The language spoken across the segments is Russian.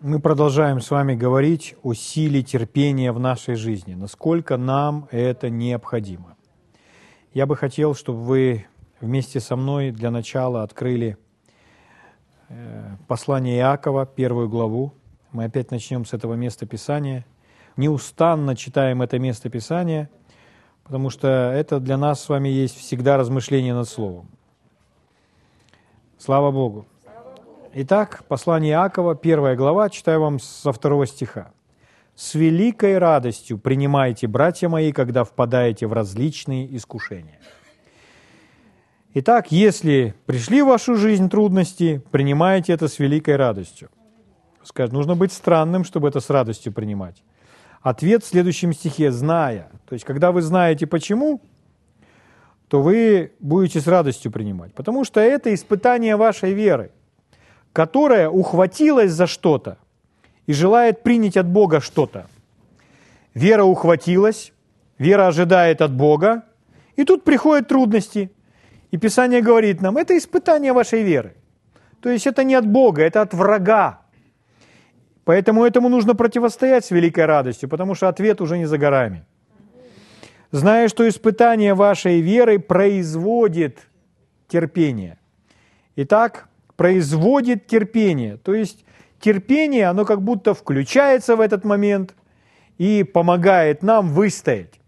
Мы продолжаем с вами говорить о силе терпения в нашей жизни, насколько нам это необходимо. Я бы хотел, чтобы вы вместе со мной для начала открыли э, послание Иакова, первую главу. Мы опять начнем с этого места Писания. Неустанно читаем это место Писания, потому что это для нас с вами есть всегда размышление над Словом. Слава Богу! Итак, послание Иакова, первая глава, читаю вам со второго стиха. «С великой радостью принимайте, братья мои, когда впадаете в различные искушения». Итак, если пришли в вашу жизнь трудности, принимайте это с великой радостью. Скажет, нужно быть странным, чтобы это с радостью принимать. Ответ в следующем стихе «зная». То есть, когда вы знаете почему, то вы будете с радостью принимать. Потому что это испытание вашей веры которая ухватилась за что-то и желает принять от Бога что-то. Вера ухватилась, вера ожидает от Бога, и тут приходят трудности. И Писание говорит нам, это испытание вашей веры. То есть это не от Бога, это от врага. Поэтому этому нужно противостоять с великой радостью, потому что ответ уже не за горами. Зная, что испытание вашей веры производит терпение. Итак, производит терпение. То есть терпение, оно как будто включается в этот момент и помогает нам выстоять.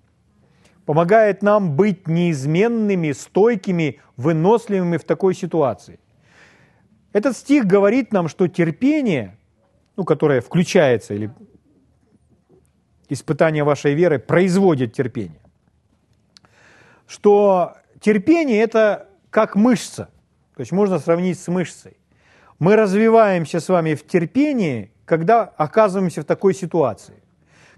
Помогает нам быть неизменными, стойкими, выносливыми в такой ситуации. Этот стих говорит нам, что терпение, ну, которое включается, или испытание вашей веры, производит терпение. Что терпение – это как мышца – то есть можно сравнить с мышцей. Мы развиваемся с вами в терпении, когда оказываемся в такой ситуации.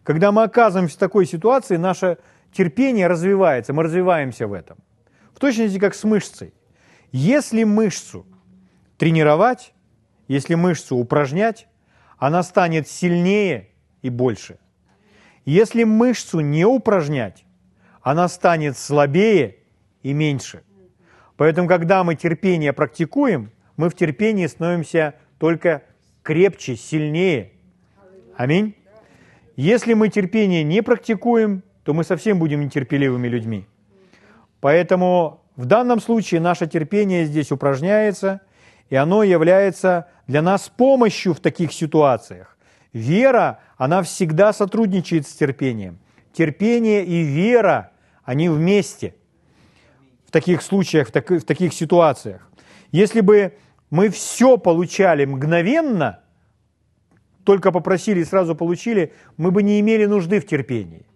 Когда мы оказываемся в такой ситуации, наше терпение развивается, мы развиваемся в этом. В точности как с мышцей. Если мышцу тренировать, если мышцу упражнять, она станет сильнее и больше. Если мышцу не упражнять, она станет слабее и меньше – Поэтому, когда мы терпение практикуем, мы в терпении становимся только крепче, сильнее. Аминь. Если мы терпение не практикуем, то мы совсем будем нетерпеливыми людьми. Поэтому в данном случае наше терпение здесь упражняется, и оно является для нас помощью в таких ситуациях. Вера, она всегда сотрудничает с терпением. Терпение и вера, они вместе – таких случаях, в, так, в таких ситуациях. Если бы мы все получали мгновенно, только попросили и сразу получили, мы бы не имели нужды в терпении.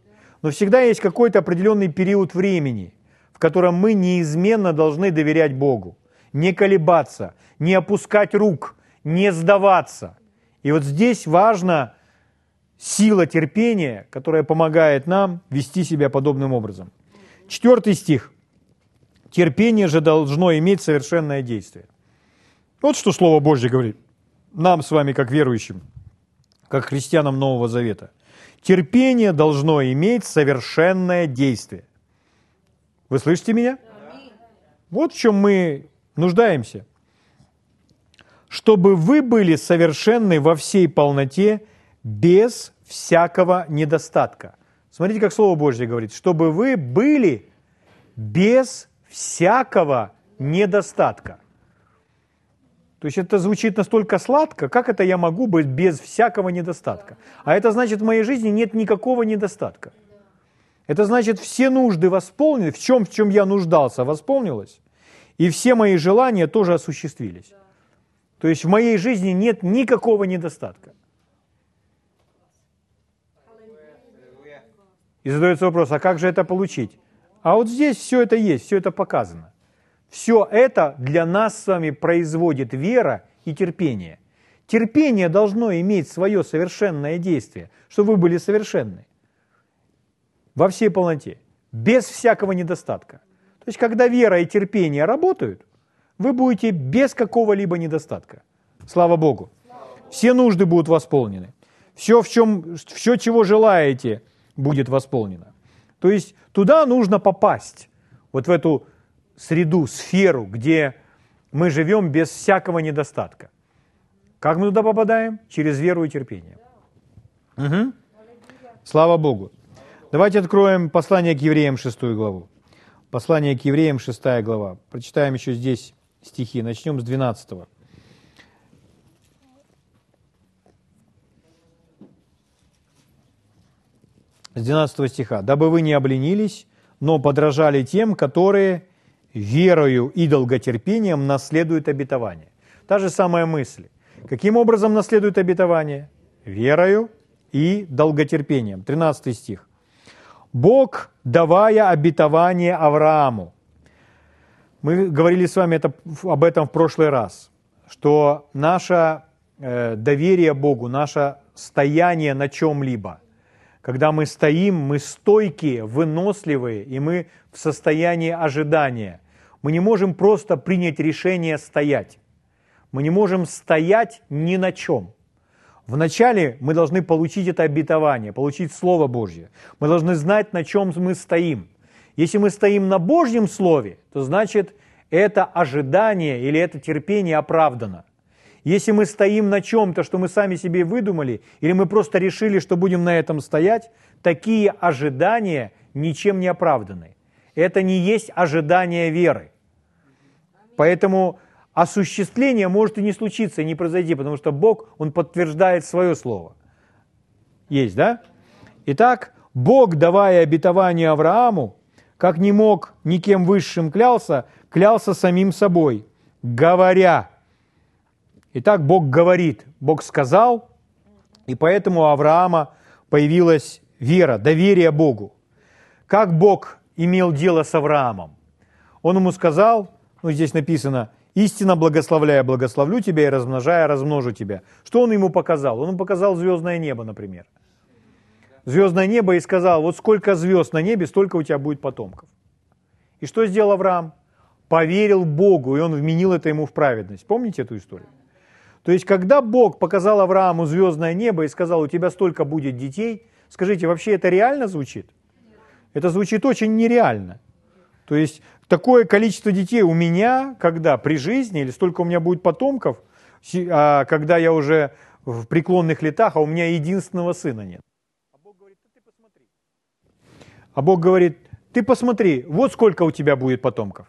Но всегда есть какой-то определенный период времени, в котором мы неизменно должны доверять Богу, не колебаться, не опускать рук, не сдаваться. И вот здесь важна сила терпения, которая помогает нам вести себя подобным образом. Четвертый стих. Терпение же должно иметь совершенное действие. Вот что Слово Божье говорит нам с вами, как верующим, как христианам Нового Завета. Терпение должно иметь совершенное действие. Вы слышите меня? Вот в чем мы нуждаемся. Чтобы вы были совершенны во всей полноте, без всякого недостатка. Смотрите, как Слово Божье говорит. Чтобы вы были без всякого недостатка. То есть это звучит настолько сладко, как это я могу быть без всякого недостатка? А это значит, в моей жизни нет никакого недостатка. Это значит, все нужды восполнены, в чем, в чем я нуждался, восполнилось, и все мои желания тоже осуществились. То есть в моей жизни нет никакого недостатка. И задается вопрос, а как же это получить? А вот здесь все это есть, все это показано. Все это для нас с вами производит вера и терпение. Терпение должно иметь свое совершенное действие, чтобы вы были совершенны во всей полноте, без всякого недостатка. То есть, когда вера и терпение работают, вы будете без какого-либо недостатка. Слава Богу. Все нужды будут восполнены. Все, в чем, все, чего желаете, будет восполнено. То есть туда нужно попасть, вот в эту среду, сферу, где мы живем без всякого недостатка. Как мы туда попадаем? Через веру и терпение. Угу. Слава Богу. Давайте откроем послание к евреям, шестую главу. Послание к евреям, шестая глава. Прочитаем еще здесь стихи. Начнем с 12. С 12 стиха. «Дабы вы не обленились, но подражали тем, которые верою и долготерпением наследуют обетование». Та же самая мысль. Каким образом наследуют обетование? Верою и долготерпением. 13 стих. Бог, давая обетование Аврааму. Мы говорили с вами это, об этом в прошлый раз, что наше э, доверие Богу, наше стояние на чем-либо, когда мы стоим, мы стойкие, выносливые, и мы в состоянии ожидания. Мы не можем просто принять решение стоять. Мы не можем стоять ни на чем. Вначале мы должны получить это обетование, получить Слово Божье. Мы должны знать, на чем мы стоим. Если мы стоим на Божьем Слове, то значит это ожидание или это терпение оправдано. Если мы стоим на чем-то, что мы сами себе выдумали, или мы просто решили, что будем на этом стоять, такие ожидания ничем не оправданы. Это не есть ожидание веры. Поэтому осуществление может и не случиться, и не произойти, потому что Бог, Он подтверждает свое слово. Есть, да? Итак, Бог, давая обетование Аврааму, как не мог никем высшим клялся, клялся самим собой, говоря. Итак, Бог говорит, Бог сказал, и поэтому у Авраама появилась вера, доверие Богу. Как Бог имел дело с Авраамом? Он ему сказал, ну здесь написано, Истинно благословляя, благословлю тебя и размножая, размножу тебя. Что он ему показал? Он ему показал звездное небо, например. Звездное небо и сказал, вот сколько звезд на небе, столько у тебя будет потомков. И что сделал Авраам? Поверил Богу, и он вменил это ему в праведность. Помните эту историю? То есть, когда Бог показал Аврааму звездное небо и сказал, у тебя столько будет детей, скажите, вообще это реально звучит? Это звучит очень нереально. То есть такое количество детей у меня, когда при жизни, или столько у меня будет потомков, а когда я уже в преклонных летах, а у меня единственного сына нет. А Бог говорит, ты посмотри. А Бог говорит, ты посмотри, вот сколько у тебя будет потомков.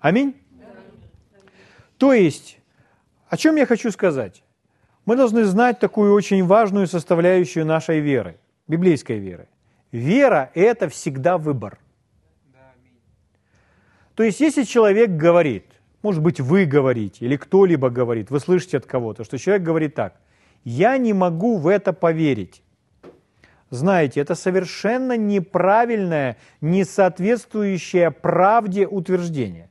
Аминь? То есть, о чем я хочу сказать? Мы должны знать такую очень важную составляющую нашей веры, библейской веры. Вера – это всегда выбор – то есть, если человек говорит, может быть, вы говорите, или кто-либо говорит, вы слышите от кого-то, что человек говорит так, я не могу в это поверить. Знаете, это совершенно неправильное, не соответствующее правде утверждение.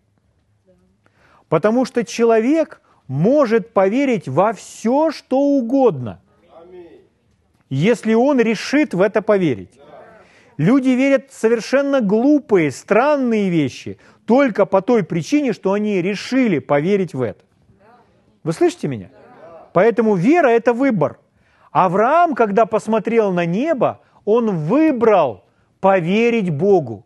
Потому что человек может поверить во все, что угодно, если он решит в это поверить. Люди верят в совершенно глупые, странные вещи, только по той причине, что они решили поверить в это. Вы слышите меня? Поэтому вера – это выбор. Авраам, когда посмотрел на небо, он выбрал поверить Богу.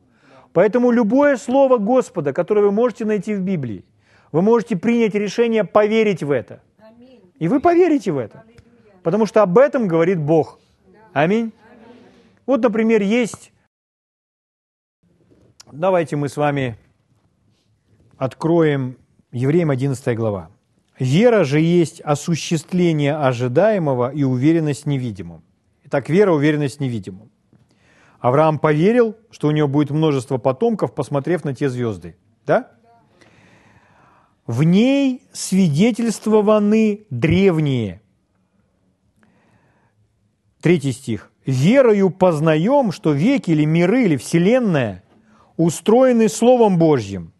Поэтому любое слово Господа, которое вы можете найти в Библии, вы можете принять решение поверить в это. И вы поверите в это. Потому что об этом говорит Бог. Аминь. Вот, например, есть... Давайте мы с вами откроем Евреям 11 глава. Вера же есть осуществление ожидаемого и уверенность в. Итак, вера, уверенность в. Авраам поверил, что у него будет множество потомков, посмотрев на те звезды. Да? В ней свидетельствованы древние. Третий стих. «Верою познаем, что веки или миры или вселенная устроены Словом Божьим,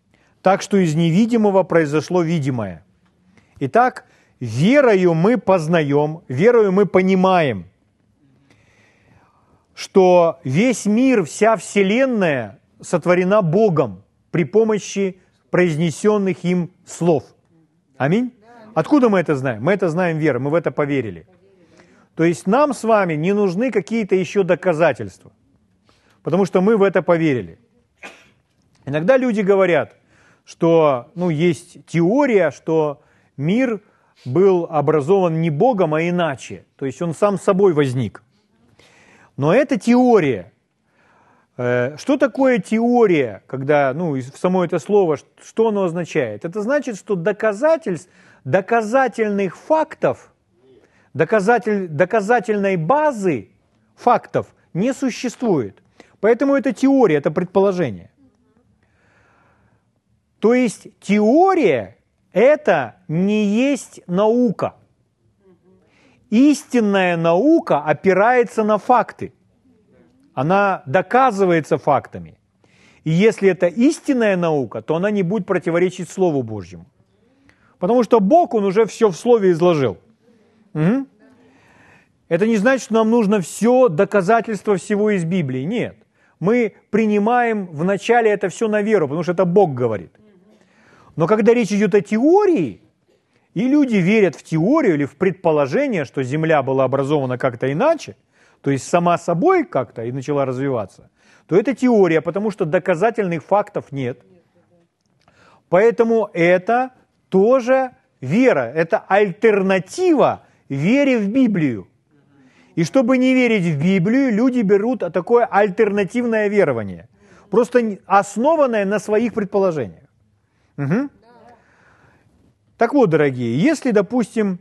так что из невидимого произошло видимое. Итак, верою мы познаем, верою мы понимаем, что весь мир, вся Вселенная сотворена Богом при помощи произнесенных им слов. Аминь? Откуда мы это знаем? Мы это знаем верой, мы в это поверили. То есть нам с вами не нужны какие-то еще доказательства, потому что мы в это поверили. Иногда люди говорят, что ну, есть теория, что мир был образован не Богом, а иначе. То есть он сам собой возник. Но это теория. Э, что такое теория, когда, ну, само это слово, что оно означает? Это значит, что доказательств, доказательных фактов, доказатель, доказательной базы фактов не существует. Поэтому это теория, это предположение. То есть теория – это не есть наука. Истинная наука опирается на факты. Она доказывается фактами. И если это истинная наука, то она не будет противоречить Слову Божьему. Потому что Бог, Он уже все в Слове изложил. Угу. Это не значит, что нам нужно все доказательство всего из Библии. Нет. Мы принимаем вначале это все на веру, потому что это Бог говорит. Но когда речь идет о теории, и люди верят в теорию или в предположение, что Земля была образована как-то иначе, то есть сама собой как-то и начала развиваться, то это теория, потому что доказательных фактов нет. Поэтому это тоже вера, это альтернатива вере в Библию. И чтобы не верить в Библию, люди берут такое альтернативное верование, просто основанное на своих предположениях. Угу. Так вот, дорогие, если, допустим,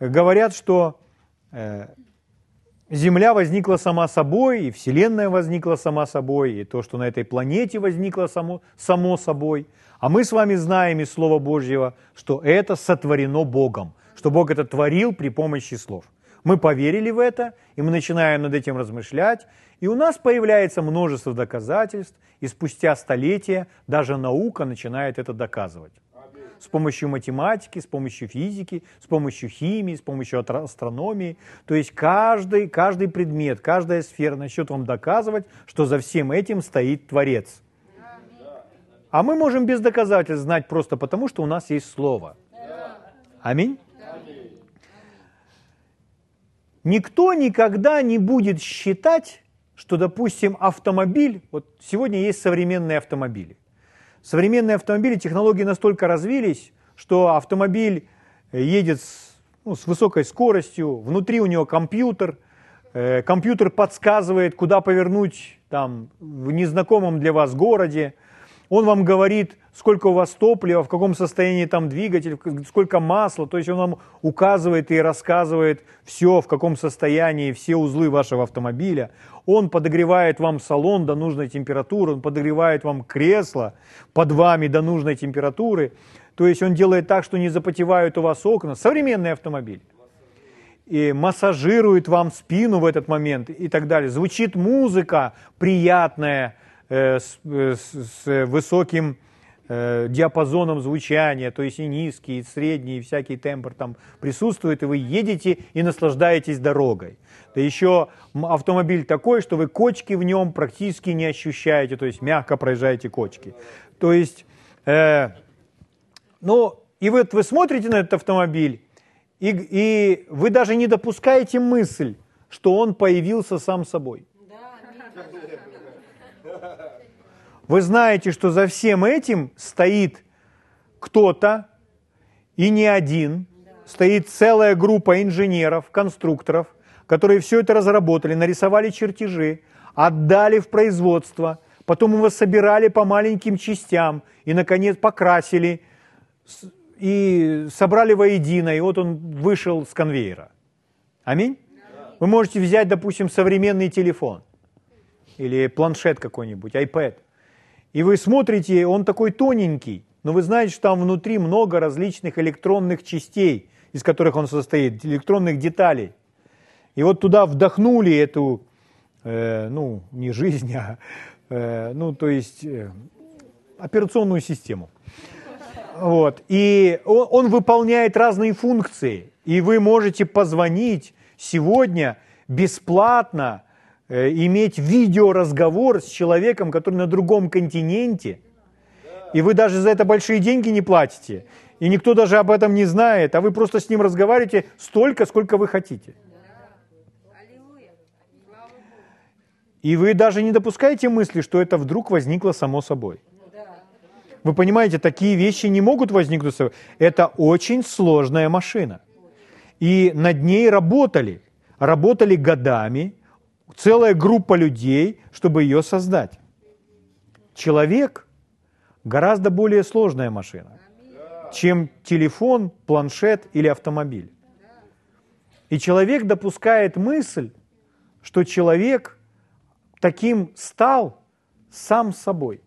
говорят, что э, Земля возникла сама собой, и Вселенная возникла сама собой, и то, что на этой планете возникло само, само собой, а мы с вами знаем из Слова Божьего, что это сотворено Богом, что Бог это творил при помощи слов. Мы поверили в это, и мы начинаем над этим размышлять, и у нас появляется множество доказательств, и спустя столетия даже наука начинает это доказывать. С помощью математики, с помощью физики, с помощью химии, с помощью астрономии. То есть каждый, каждый предмет, каждая сфера начнет вам доказывать, что за всем этим стоит Творец. А мы можем без доказательств знать просто потому, что у нас есть Слово. Аминь. Никто никогда не будет считать, что, допустим, автомобиль, вот сегодня есть современные автомобили. Современные автомобили, технологии настолько развились, что автомобиль едет с, ну, с высокой скоростью, внутри у него компьютер, э, компьютер подсказывает, куда повернуть там, в незнакомом для вас городе, он вам говорит, сколько у вас топлива, в каком состоянии там двигатель, сколько масла, то есть он вам указывает и рассказывает все, в каком состоянии, все узлы вашего автомобиля. Он подогревает вам салон до нужной температуры, он подогревает вам кресло под вами до нужной температуры. То есть он делает так, что не запотевают у вас окна. Современный автомобиль. И массажирует вам спину в этот момент и так далее. Звучит музыка приятная, с, э, с высоким э, диапазоном звучания, то есть и низкий, и средний, и всякий тембр там присутствует, и вы едете и наслаждаетесь дорогой. Да еще автомобиль такой, что вы кочки в нем практически не ощущаете, то есть мягко проезжаете кочки. То есть, э, ну, и вот вы смотрите на этот автомобиль, и, и вы даже не допускаете мысль, что он появился сам собой. Вы знаете, что за всем этим стоит кто-то, и не один, стоит целая группа инженеров, конструкторов, которые все это разработали, нарисовали чертежи, отдали в производство, потом его собирали по маленьким частям и, наконец, покрасили и собрали воедино, и вот он вышел с конвейера. Аминь? Вы можете взять, допустим, современный телефон или планшет какой-нибудь, iPad – и вы смотрите, он такой тоненький, но вы знаете, что там внутри много различных электронных частей, из которых он состоит, электронных деталей. И вот туда вдохнули эту, э, ну, не жизнь, а, э, ну, то есть э, операционную систему. Вот. И он, он выполняет разные функции. И вы можете позвонить сегодня бесплатно иметь видеоразговор с человеком, который на другом континенте, и вы даже за это большие деньги не платите, и никто даже об этом не знает, а вы просто с ним разговариваете столько, сколько вы хотите. И вы даже не допускаете мысли, что это вдруг возникло само собой. Вы понимаете, такие вещи не могут возникнуть. Это очень сложная машина. И над ней работали. Работали годами, целая группа людей, чтобы ее создать. Человек гораздо более сложная машина, чем телефон, планшет или автомобиль. И человек допускает мысль, что человек таким стал сам собой.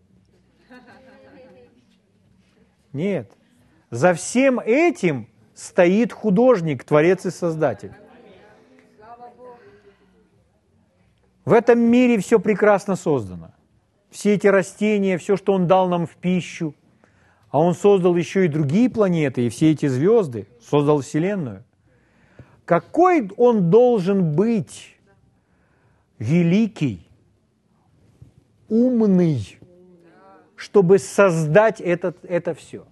Нет. За всем этим стоит художник, творец и создатель. В этом мире все прекрасно создано. Все эти растения, все, что Он дал нам в пищу. А Он создал еще и другие планеты, и все эти звезды, создал Вселенную. Какой Он должен быть великий, умный, чтобы создать этот, это все.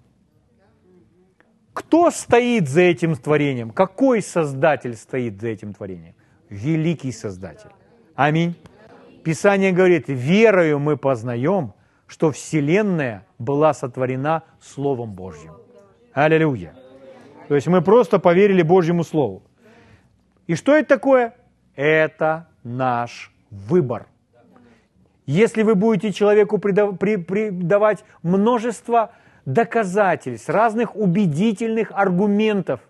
Кто стоит за этим творением? Какой создатель стоит за этим творением? Великий создатель. Аминь. Писание говорит, верою мы познаем, что Вселенная была сотворена Словом Божьим. Аллилуйя. То есть мы просто поверили Божьему Слову. И что это такое? Это наш выбор. Если вы будете человеку придавать множество доказательств, разных убедительных аргументов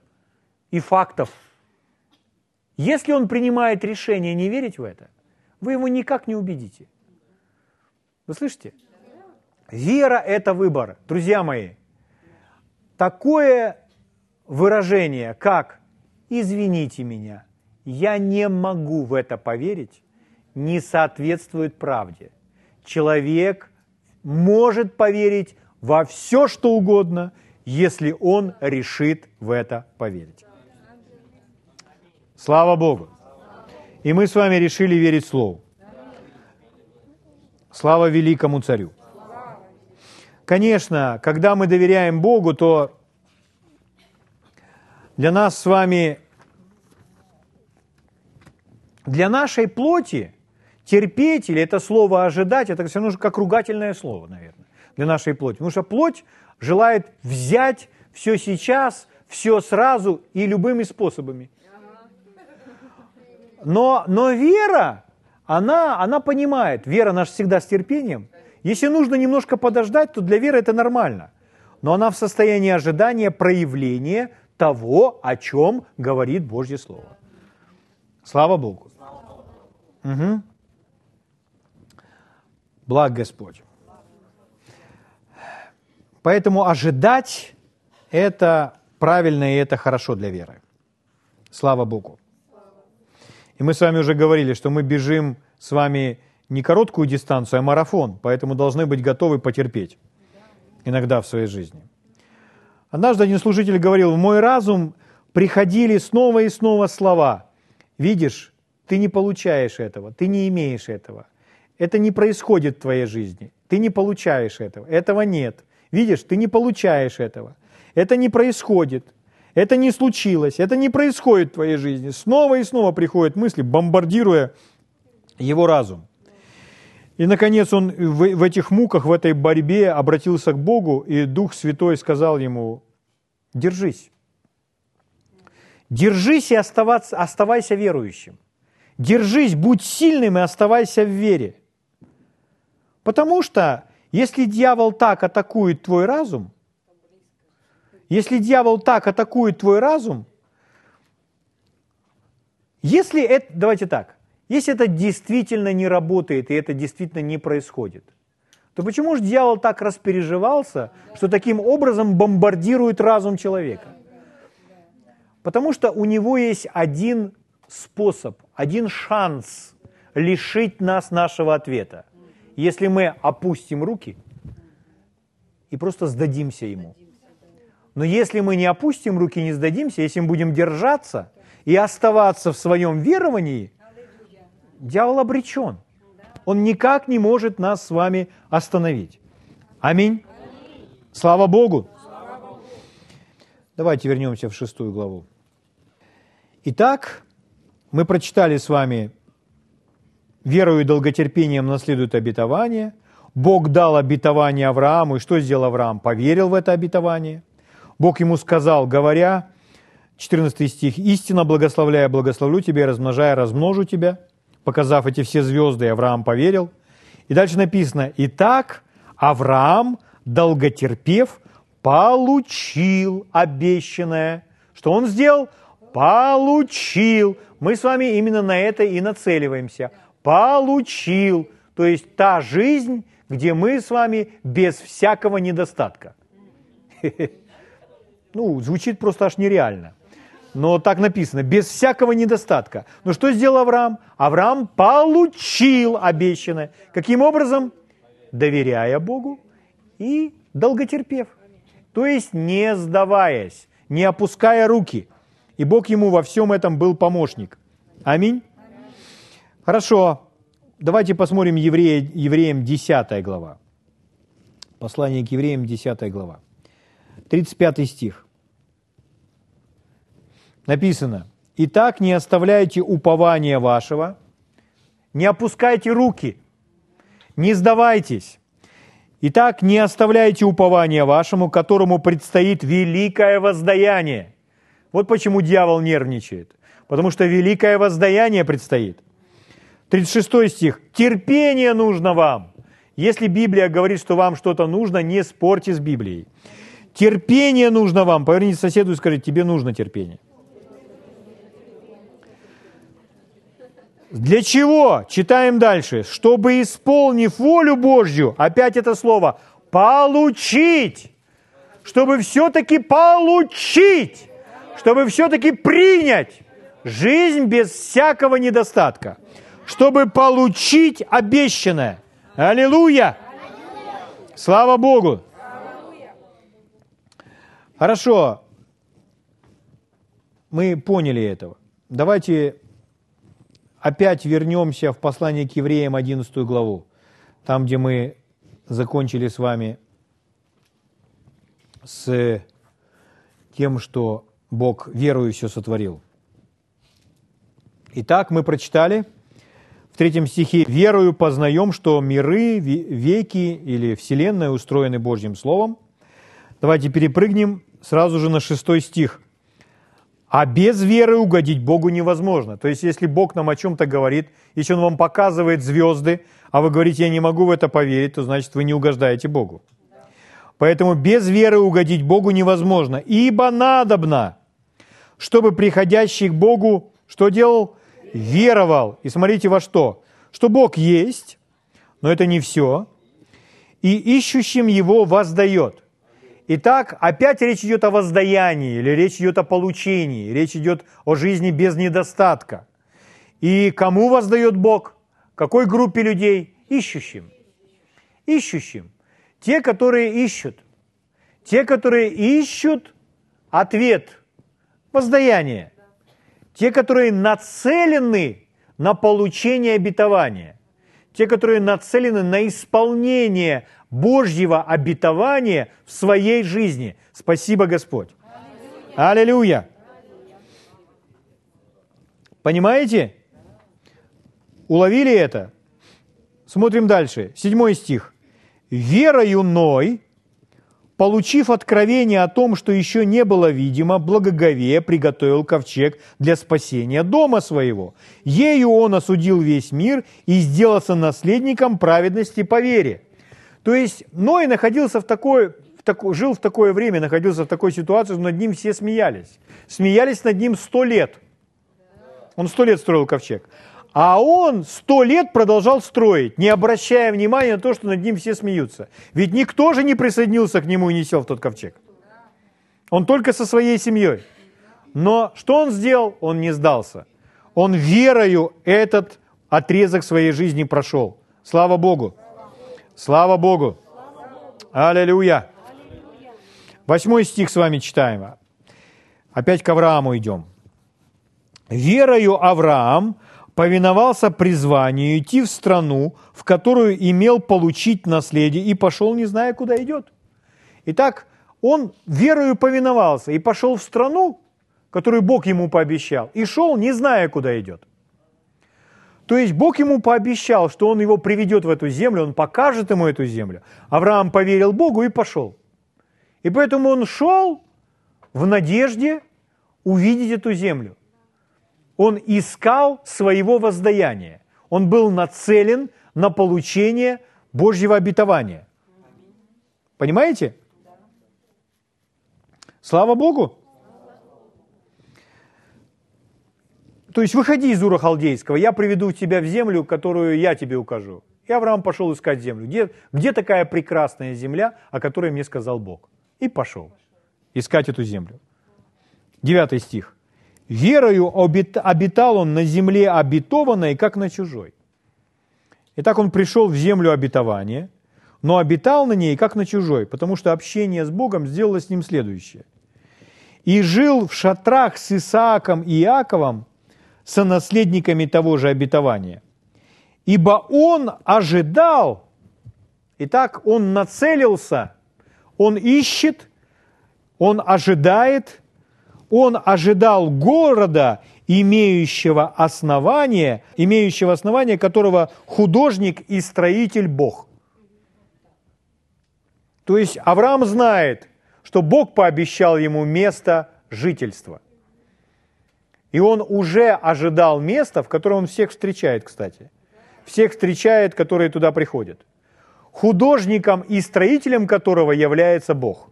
и фактов, если он принимает решение не верить в это, вы его никак не убедите. Вы слышите? Вера – это выбор. Друзья мои, такое выражение, как «извините меня», я не могу в это поверить, не соответствует правде. Человек может поверить во все, что угодно, если он решит в это поверить. Слава Богу! И мы с вами решили верить Слову. Слава великому царю. Конечно, когда мы доверяем Богу, то для нас с вами, для нашей плоти терпеть или это слово ожидать, это все равно как ругательное слово, наверное, для нашей плоти. Потому что плоть желает взять все сейчас, все сразу и любыми способами. Но, но вера, она, она понимает, вера наша всегда с терпением. Если нужно немножко подождать, то для веры это нормально. Но она в состоянии ожидания проявления того, о чем говорит Божье Слово. Слава Богу. Угу. Благ Господь. Поэтому ожидать – это правильно и это хорошо для веры. Слава Богу. И мы с вами уже говорили, что мы бежим с вами не короткую дистанцию, а марафон, поэтому должны быть готовы потерпеть иногда в своей жизни. Однажды один служитель говорил, в мой разум приходили снова и снова слова. Видишь, ты не получаешь этого, ты не имеешь этого. Это не происходит в твоей жизни. Ты не получаешь этого. Этого нет. Видишь, ты не получаешь этого. Это не происходит. Это не случилось, это не происходит в твоей жизни. Снова и снова приходят мысли, бомбардируя его разум. И, наконец, он в, в этих муках, в этой борьбе обратился к Богу, и Дух Святой сказал ему, держись. Держись и оставаться, оставайся верующим. Держись, будь сильным и оставайся в вере. Потому что, если дьявол так атакует твой разум, если дьявол так атакует твой разум, если это, давайте так, если это действительно не работает и это действительно не происходит, то почему же дьявол так распереживался, что таким образом бомбардирует разум человека? Потому что у него есть один способ, один шанс лишить нас нашего ответа. Если мы опустим руки и просто сдадимся ему. Но если мы не опустим руки, не сдадимся, если мы будем держаться и оставаться в своем веровании, дьявол обречен. Он никак не может нас с вами остановить. Аминь. Слава Богу. Давайте вернемся в шестую главу. Итак, мы прочитали с вами «Верою и долготерпением наследуют обетование, Бог дал обетование Аврааму, и что сделал Авраам? Поверил в это обетование. Бог ему сказал, говоря, 14 стих, «Истинно благословляя, благословлю тебя, размножая, размножу тебя». Показав эти все звезды, Авраам поверил. И дальше написано, «Итак, Авраам, долготерпев, получил обещанное». Что он сделал? Получил. Мы с вами именно на это и нацеливаемся. Получил. То есть та жизнь, где мы с вами без всякого недостатка. Ну, звучит просто аж нереально но так написано, без всякого недостатка. Но что сделал Авраам? Авраам получил обещанное. Каким образом? Доверяя Богу и долготерпев. То есть не сдаваясь, не опуская руки. И Бог ему во всем этом был помощник. Аминь. Хорошо. Давайте посмотрим еврея, евреям 10 глава. Послание к евреям 10 глава. 35 стих написано, «Итак, не оставляйте упования вашего, не опускайте руки, не сдавайтесь. Итак, не оставляйте упования вашему, которому предстоит великое воздаяние». Вот почему дьявол нервничает. Потому что великое воздаяние предстоит. 36 стих. «Терпение нужно вам». Если Библия говорит, что вам что-то нужно, не спорьте с Библией. Терпение нужно вам. Поверните соседу и скажите, тебе нужно терпение. Для чего? Читаем дальше. Чтобы, исполнив волю Божью, опять это слово, получить, чтобы все-таки получить, чтобы все-таки принять жизнь без всякого недостатка, чтобы получить обещанное. Аллилуйя! Слава Богу! Хорошо, мы поняли этого. Давайте опять вернемся в послание к евреям 11 главу, там, где мы закончили с вами с тем, что Бог верою все сотворил. Итак, мы прочитали в третьем стихе «Верою познаем, что миры, веки или вселенная устроены Божьим Словом». Давайте перепрыгнем сразу же на шестой стих. А без веры угодить Богу невозможно. То есть, если Бог нам о чем-то говорит, если Он вам показывает звезды, а вы говорите, я не могу в это поверить, то значит, вы не угождаете Богу. Поэтому без веры угодить Богу невозможно. Ибо надобно, чтобы приходящий к Богу что делал? Веровал. И смотрите во что. Что Бог есть, но это не все, и ищущим Его воздает. Итак, опять речь идет о воздаянии, или речь идет о получении, речь идет о жизни без недостатка. И кому воздает Бог? Какой группе людей? Ищущим. Ищущим. Те, которые ищут. Те, которые ищут ответ, воздаяние. Те, которые нацелены на получение обетования. Те, которые нацелены на исполнение Божьего обетования в своей жизни. Спасибо, Господь. Аллилуйя. Понимаете? Уловили это? Смотрим дальше. Седьмой стих. «Верою Ной, получив откровение о том, что еще не было видимо, благоговея приготовил ковчег для спасения дома своего. Ею он осудил весь мир и сделался наследником праведности по вере». То есть Ной находился в такой, в такой, жил в такое время, находился в такой ситуации, что над ним все смеялись. Смеялись над ним сто лет. Он сто лет строил ковчег. А он сто лет продолжал строить, не обращая внимания на то, что над ним все смеются. Ведь никто же не присоединился к нему и не сел в тот ковчег. Он только со своей семьей. Но что он сделал? Он не сдался. Он верою этот отрезок своей жизни прошел. Слава Богу. Слава Богу! Аллилуйя! Восьмой стих с вами читаем. Опять к Аврааму идем. «Верою Авраам повиновался призванию идти в страну, в которую имел получить наследие, и пошел, не зная, куда идет». Итак, он верою повиновался и пошел в страну, которую Бог ему пообещал, и шел, не зная, куда идет. То есть Бог ему пообещал, что он его приведет в эту землю, он покажет ему эту землю. Авраам поверил Богу и пошел. И поэтому он шел в надежде увидеть эту землю. Он искал своего воздаяния. Он был нацелен на получение Божьего обетования. Понимаете? Слава Богу! То есть выходи из Ура Халдейского, я приведу тебя в землю, которую я тебе укажу. И Авраам пошел искать землю. Где, где такая прекрасная земля, о которой мне сказал Бог? И пошел искать эту землю. Девятый стих. «Верою обитал он на земле обетованной, как на чужой». Итак, он пришел в землю обетования, но обитал на ней, как на чужой, потому что общение с Богом сделало с ним следующее. «И жил в шатрах с Исааком и Иаковом, сонаследниками того же обетования. Ибо он ожидал, итак, он нацелился, он ищет, он ожидает, он ожидал города, имеющего основание, имеющего основание, которого художник и строитель Бог. То есть Авраам знает, что Бог пообещал ему место жительства. И он уже ожидал места, в котором он всех встречает, кстати. Всех встречает, которые туда приходят. Художником и строителем которого является Бог.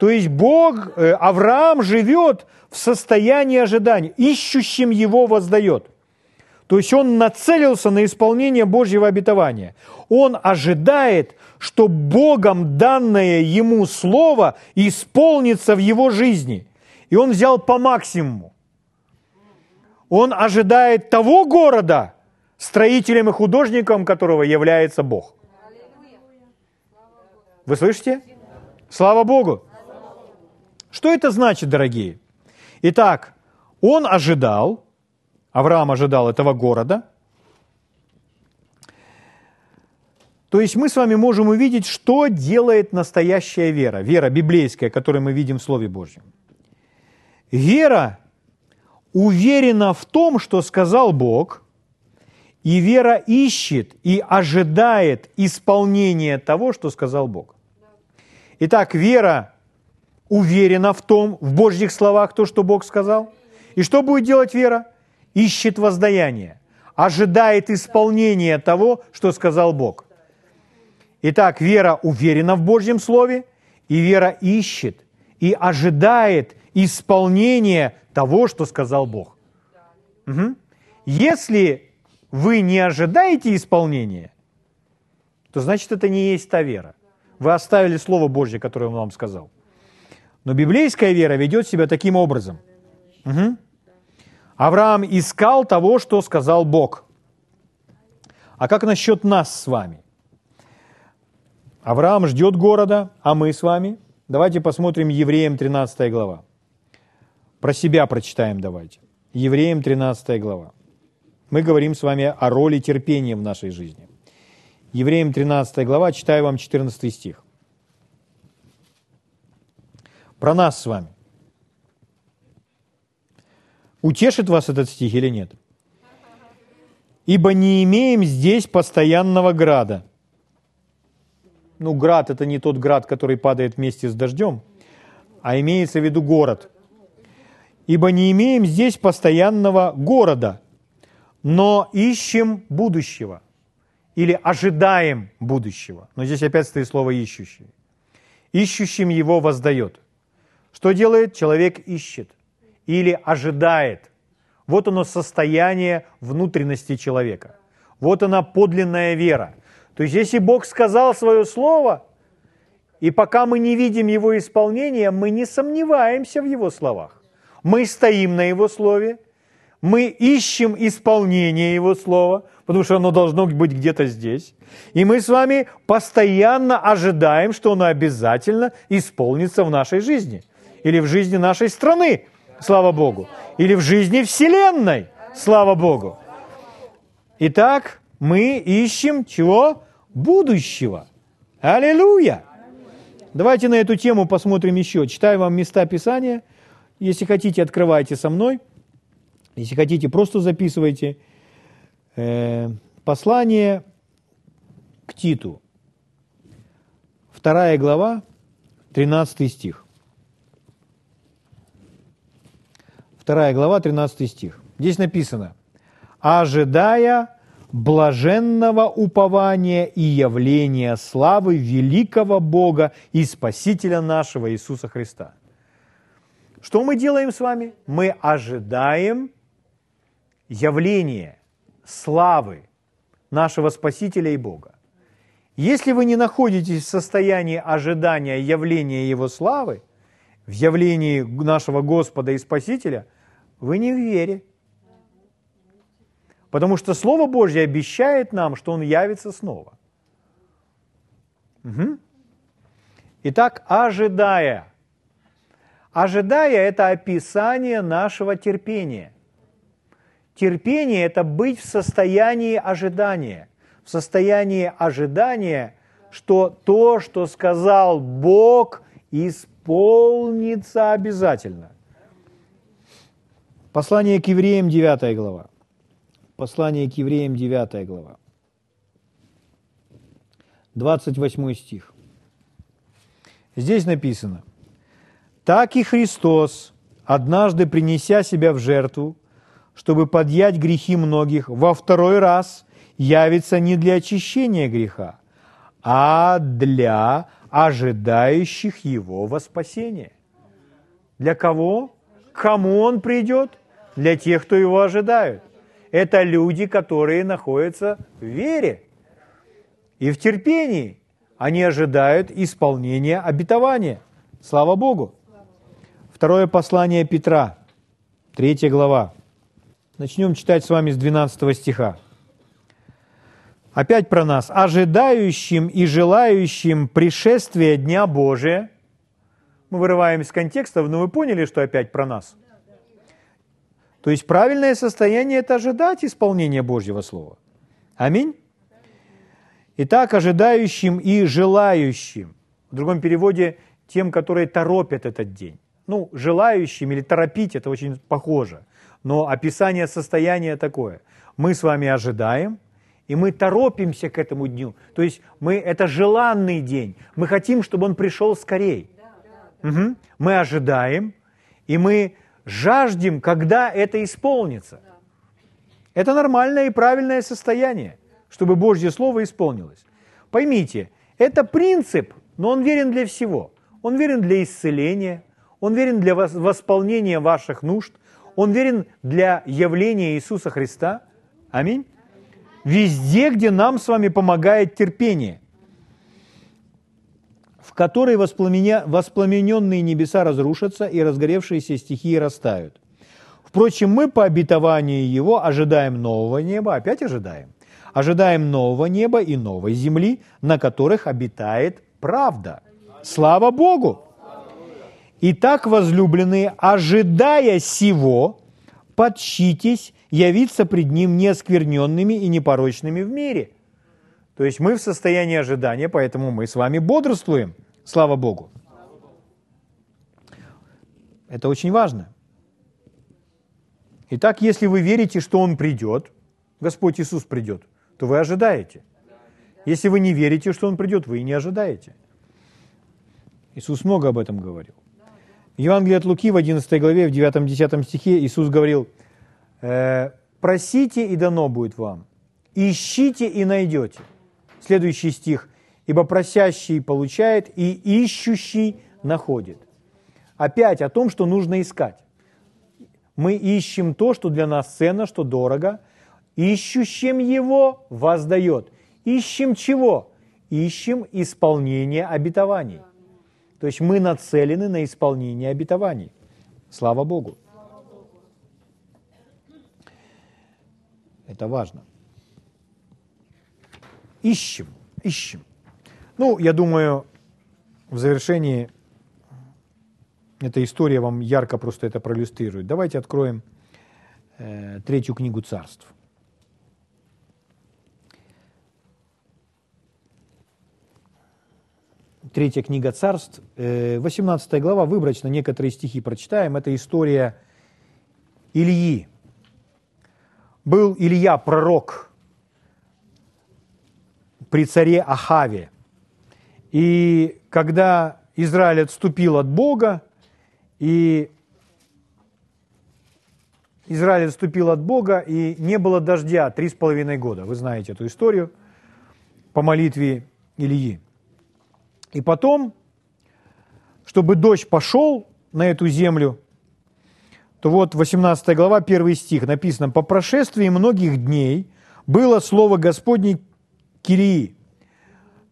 То есть Бог, э, Авраам живет в состоянии ожидания, ищущим его воздает. То есть он нацелился на исполнение Божьего обетования. Он ожидает, что Богом данное ему слово исполнится в его жизни. И он взял по максимуму. Он ожидает того города, строителем и художником которого является Бог. Вы слышите? Слава Богу! Что это значит, дорогие? Итак, он ожидал, Авраам ожидал этого города. То есть мы с вами можем увидеть, что делает настоящая вера, вера библейская, которую мы видим в Слове Божьем. Вера уверена в том, что сказал Бог, и вера ищет и ожидает исполнения того, что сказал Бог. Итак, вера уверена в том, в Божьих словах, то, что Бог сказал. И что будет делать вера? Ищет воздаяние, ожидает исполнения того, что сказал Бог. Итак, вера уверена в Божьем Слове, и вера ищет и ожидает исполнения того, что сказал Бог. Угу. Если вы не ожидаете исполнения, то значит это не есть та вера. Вы оставили Слово Божье, которое он вам сказал. Но библейская вера ведет себя таким образом. Угу. Авраам искал того, что сказал Бог. А как насчет нас с вами? Авраам ждет города, а мы с вами? Давайте посмотрим Евреям 13 глава. Про себя прочитаем давайте. Евреям 13 глава. Мы говорим с вами о роли терпения в нашей жизни. Евреям 13 глава, читаю вам 14 стих. Про нас с вами. Утешит вас этот стих или нет? «Ибо не имеем здесь постоянного града». Ну, град – это не тот град, который падает вместе с дождем, а имеется в виду город – ибо не имеем здесь постоянного города, но ищем будущего или ожидаем будущего. Но здесь опять стоит слово «ищущий». Ищущим его воздает. Что делает? Человек ищет или ожидает. Вот оно состояние внутренности человека. Вот она подлинная вера. То есть если Бог сказал свое слово, и пока мы не видим его исполнения, мы не сомневаемся в его словах мы стоим на Его Слове, мы ищем исполнение Его Слова, потому что оно должно быть где-то здесь. И мы с вами постоянно ожидаем, что оно обязательно исполнится в нашей жизни. Или в жизни нашей страны, слава Богу. Или в жизни Вселенной, слава Богу. Итак, мы ищем чего? Будущего. Аллилуйя! Давайте на эту тему посмотрим еще. Читаю вам места Писания – если хотите, открывайте со мной. Если хотите, просто записывайте. Э, послание к Титу, вторая глава, 13 стих. Вторая глава, 13 стих. Здесь написано, «Ожидая блаженного упования и явления славы великого Бога и Спасителя нашего Иисуса Христа». Что мы делаем с вами? Мы ожидаем явления славы нашего Спасителя и Бога. Если вы не находитесь в состоянии ожидания явления Его славы, в явлении нашего Господа и Спасителя, вы не в вере. Потому что Слово Божье обещает нам, что Он явится снова. Угу. Итак, ожидая. Ожидая – это описание нашего терпения. Терпение – это быть в состоянии ожидания. В состоянии ожидания, что то, что сказал Бог, исполнится обязательно. Послание к евреям, 9 глава. Послание к евреям, 9 глава. 28 стих. Здесь написано, «Так и Христос, однажды принеся себя в жертву, чтобы подъять грехи многих, во второй раз явится не для очищения греха, а для ожидающих его во спасение». Для кого? Кому он придет? Для тех, кто его ожидают это люди, которые находятся в вере и в терпении. Они ожидают исполнения обетования. Слава Богу. Второе послание Петра, третья глава. Начнем читать с вами с 12 стиха. Опять про нас. «Ожидающим и желающим пришествия Дня Божия». Мы вырываем из контекста, но вы поняли, что опять про нас – то есть правильное состояние – это ожидать исполнения Божьего Слова. Аминь. Итак, ожидающим и желающим. В другом переводе – тем, которые торопят этот день. Ну, желающим или торопить – это очень похоже. Но описание состояния такое. Мы с вами ожидаем, и мы торопимся к этому дню. То есть мы, это желанный день. Мы хотим, чтобы он пришел скорее. Угу. Мы ожидаем, и мы жаждем, когда это исполнится. Это нормальное и правильное состояние, чтобы Божье Слово исполнилось. Поймите, это принцип, но он верен для всего. Он верен для исцеления, он верен для восполнения ваших нужд, он верен для явления Иисуса Христа. Аминь. Везде, где нам с вами помогает терпение – в которой воспламеня... воспламененные небеса разрушатся и разгоревшиеся стихии растают. Впрочем, мы по обетованию Его ожидаем нового неба, опять ожидаем, ожидаем нового неба и новой земли, на которых обитает правда. Слава Богу! Итак, возлюбленные, ожидая сего, подщитесь явиться пред Ним неоскверненными и непорочными в мире – то есть мы в состоянии ожидания, поэтому мы с вами бодрствуем. Слава Богу. Это очень важно. Итак, если вы верите, что Он придет, Господь Иисус придет, то вы ожидаете. Если вы не верите, что Он придет, вы и не ожидаете. Иисус много об этом говорил. В Евангелии от Луки в 11 главе, в 9-10 стихе Иисус говорил, «Э, «Просите, и дано будет вам, ищите, и найдете, Следующий стих. «Ибо просящий получает, и ищущий находит». Опять о том, что нужно искать. Мы ищем то, что для нас ценно, что дорого. Ищущим его воздает. Ищем чего? Ищем исполнение обетований. То есть мы нацелены на исполнение обетований. Слава Богу. Это важно. Ищем, ищем. Ну, я думаю, в завершении эта история вам ярко просто это проиллюстрирует. Давайте откроем э, третью книгу царств. Третья книга царств, 18 э, глава, выборочно некоторые стихи прочитаем. Это история Ильи. был Илья, пророк, при царе Ахаве. И когда Израиль отступил от Бога, и Израиль отступил от Бога, и не было дождя три с половиной года. Вы знаете эту историю по молитве Ильи. И потом, чтобы дождь пошел на эту землю, то вот 18 глава, 1 стих написано, «По прошествии многих дней было слово Господне Кирии».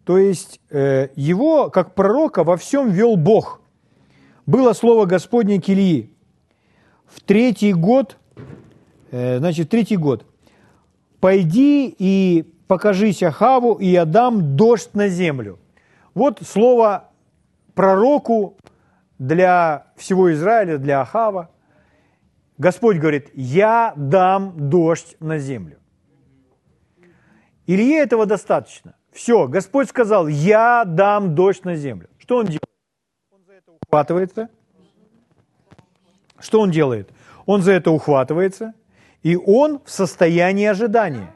То есть э, его, как пророка, во всем вел Бог. Было слово Господне Килии. В третий год, э, значит, третий год. «Пойди и покажись Ахаву, и я дам дождь на землю». Вот слово пророку для всего Израиля, для Ахава – Господь говорит, я дам дождь на землю. Илье этого достаточно. Все, Господь сказал, я дам дождь на землю. Что он делает? Он за это ухватывается. Что он делает? Он за это ухватывается, и он в состоянии ожидания.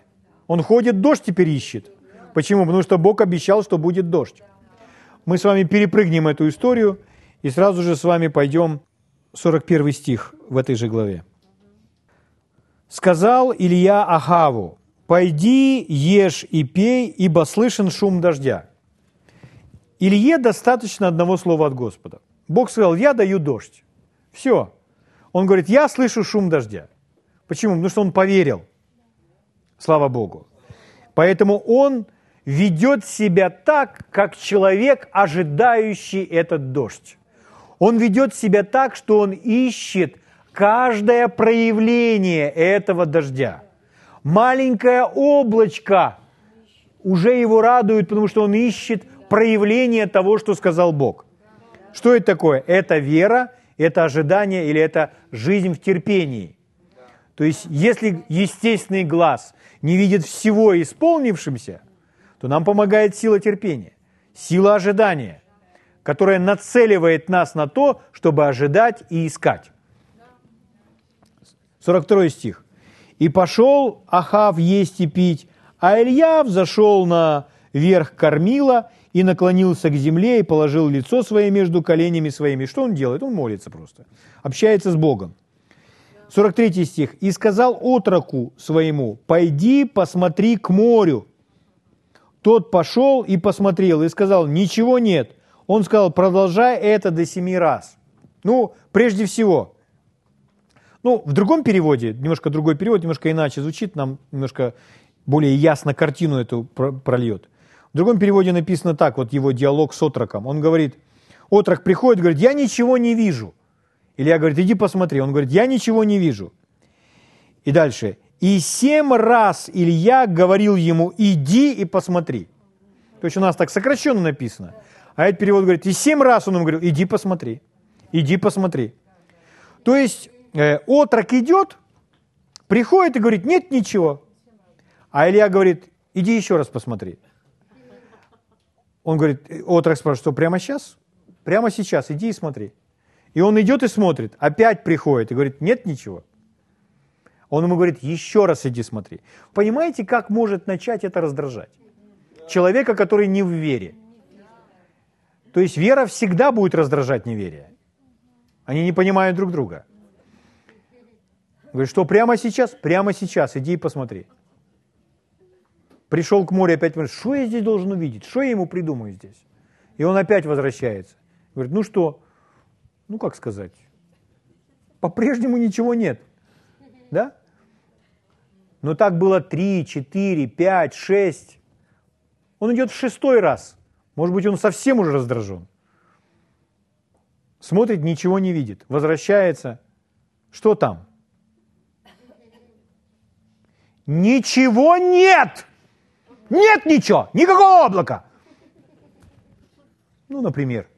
Он ходит, дождь теперь ищет. Почему? Потому что Бог обещал, что будет дождь. Мы с вами перепрыгнем эту историю и сразу же с вами пойдем 41 стих в этой же главе. «Сказал Илья Ахаву, «Пойди, ешь и пей, ибо слышен шум дождя». Илье достаточно одного слова от Господа. Бог сказал, я даю дождь. Все. Он говорит, я слышу шум дождя. Почему? Потому что он поверил. Слава Богу. Поэтому он ведет себя так, как человек, ожидающий этот дождь. Он ведет себя так, что он ищет каждое проявление этого дождя. Маленькое облачко уже его радует, потому что он ищет проявление того, что сказал Бог. Что это такое? Это вера, это ожидание или это жизнь в терпении. То есть, если естественный глаз не видит всего исполнившимся, то нам помогает сила терпения, сила ожидания которая нацеливает нас на то, чтобы ожидать и искать. 42 стих. «И пошел Ахав есть и пить, а Илья взошел на верх кормила и наклонился к земле и положил лицо свое между коленями своими». Что он делает? Он молится просто, общается с Богом. 43 стих. «И сказал отроку своему, пойди посмотри к морю». Тот пошел и посмотрел, и сказал, ничего нет, он сказал, продолжай это до семи раз. Ну, прежде всего, ну, в другом переводе, немножко другой перевод, немножко иначе звучит, нам немножко более ясно картину эту прольет. В другом переводе написано так, вот его диалог с отроком. Он говорит, отрок приходит, говорит, я ничего не вижу. Илья говорит, иди посмотри. Он говорит, я ничего не вижу. И дальше. И семь раз Илья говорил ему, иди и посмотри. То есть у нас так сокращенно написано. А этот перевод говорит, и семь раз он ему говорил, иди посмотри, иди посмотри. То есть э, отрок идет, приходит и говорит, нет ничего. А Илья говорит, иди еще раз посмотри. Он говорит, отрок спрашивает, что прямо сейчас? Прямо сейчас, иди и смотри. И он идет и смотрит, опять приходит и говорит, нет ничего. Он ему говорит, еще раз иди смотри. Понимаете, как может начать это раздражать? Человека, который не в вере. То есть вера всегда будет раздражать неверие. Они не понимают друг друга. Говорит, что прямо сейчас? Прямо сейчас, иди и посмотри. Пришел к морю, опять говорит, что я здесь должен увидеть? Что я ему придумаю здесь? И он опять возвращается. Говорит, ну что? Ну как сказать? По-прежнему ничего нет. Да? Но так было три, четыре, пять, шесть. Он идет в шестой раз – может быть, он совсем уже раздражен. Смотрит, ничего не видит. Возвращается. Что там? Ничего нет! Нет ничего! Никакого облака! Ну, например.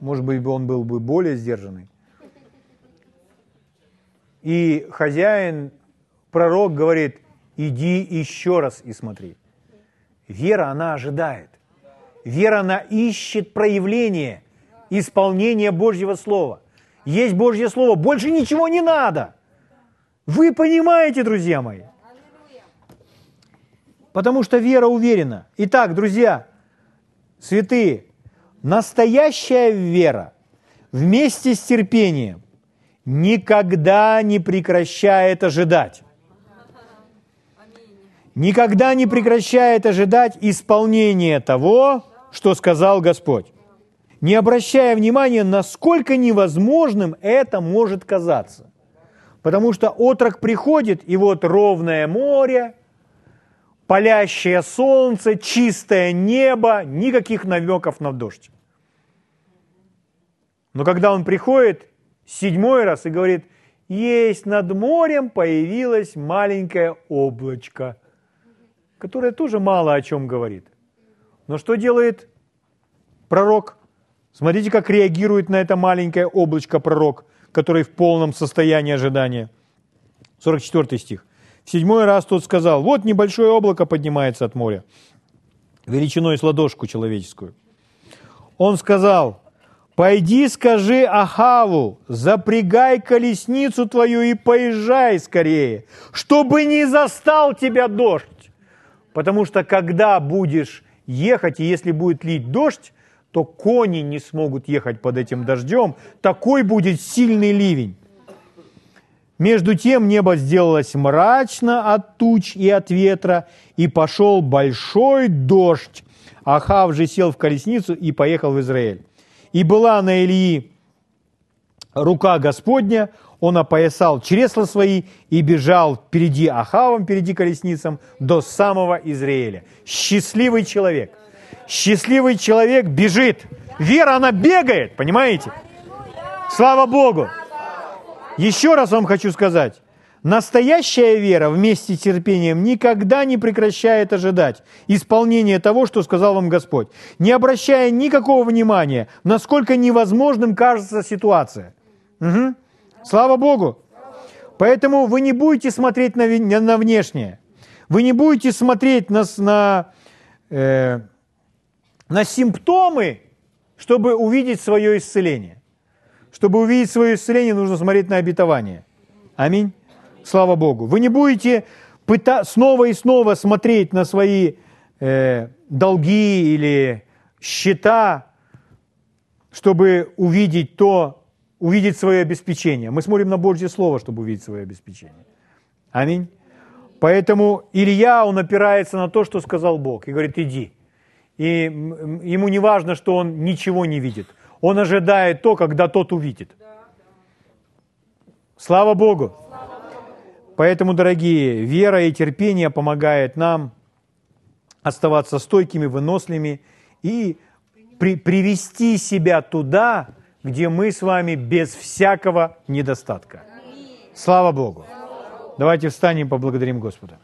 Может быть, он был бы более сдержанный. И хозяин, пророк говорит, иди еще раз и смотри. Вера, она ожидает. Вера, она ищет проявление, исполнение Божьего Слова. Есть Божье Слово, больше ничего не надо. Вы понимаете, друзья мои? Потому что вера уверена. Итак, друзья, святые, настоящая вера вместе с терпением никогда не прекращает ожидать. Никогда не прекращает ожидать исполнения того, что сказал Господь. Не обращая внимания, насколько невозможным это может казаться. Потому что отрок приходит, и вот ровное море, палящее солнце, чистое небо, никаких намеков на дождь. Но когда он приходит седьмой раз и говорит, есть над морем появилось маленькое облачко, которое тоже мало о чем говорит. Но что делает пророк? Смотрите, как реагирует на это маленькое облачко пророк, который в полном состоянии ожидания. 44 стих. В седьмой раз тот сказал, вот небольшое облако поднимается от моря, величиной с ладошку человеческую. Он сказал, Пойди скажи Ахаву, запрягай колесницу твою и поезжай скорее, чтобы не застал тебя дождь. Потому что когда будешь ехать, и если будет лить дождь, то кони не смогут ехать под этим дождем. Такой будет сильный ливень. Между тем небо сделалось мрачно от туч и от ветра, и пошел большой дождь. Ахав же сел в колесницу и поехал в Израиль. И была на Илии рука Господня, он опоясал чресла свои и бежал впереди Ахавом, впереди колесницам, до самого Израиля. Счастливый человек. Счастливый человек бежит. Вера, она бегает, понимаете? Слава Богу! Еще раз вам хочу сказать, Настоящая вера вместе с терпением никогда не прекращает ожидать исполнения того, что сказал вам Господь, не обращая никакого внимания, насколько невозможным кажется ситуация. Угу. Слава Богу! Поэтому вы не будете смотреть на, на внешнее. Вы не будете смотреть на, на, э, на симптомы, чтобы увидеть свое исцеление. Чтобы увидеть свое исцеление, нужно смотреть на обетование. Аминь. Слава Богу. Вы не будете пыта- снова и снова смотреть на свои э, долги или счета, чтобы увидеть то, увидеть свое обеспечение. Мы смотрим на Божье Слово, чтобы увидеть свое обеспечение. Аминь. Поэтому Илья, он опирается на то, что сказал Бог, и говорит, иди. И ему не важно, что он ничего не видит. Он ожидает то, когда тот увидит. Слава Богу! Поэтому, дорогие, вера и терпение помогает нам оставаться стойкими, выносливыми и при, привести себя туда, где мы с вами без всякого недостатка. Слава Богу! Давайте встанем и поблагодарим Господа.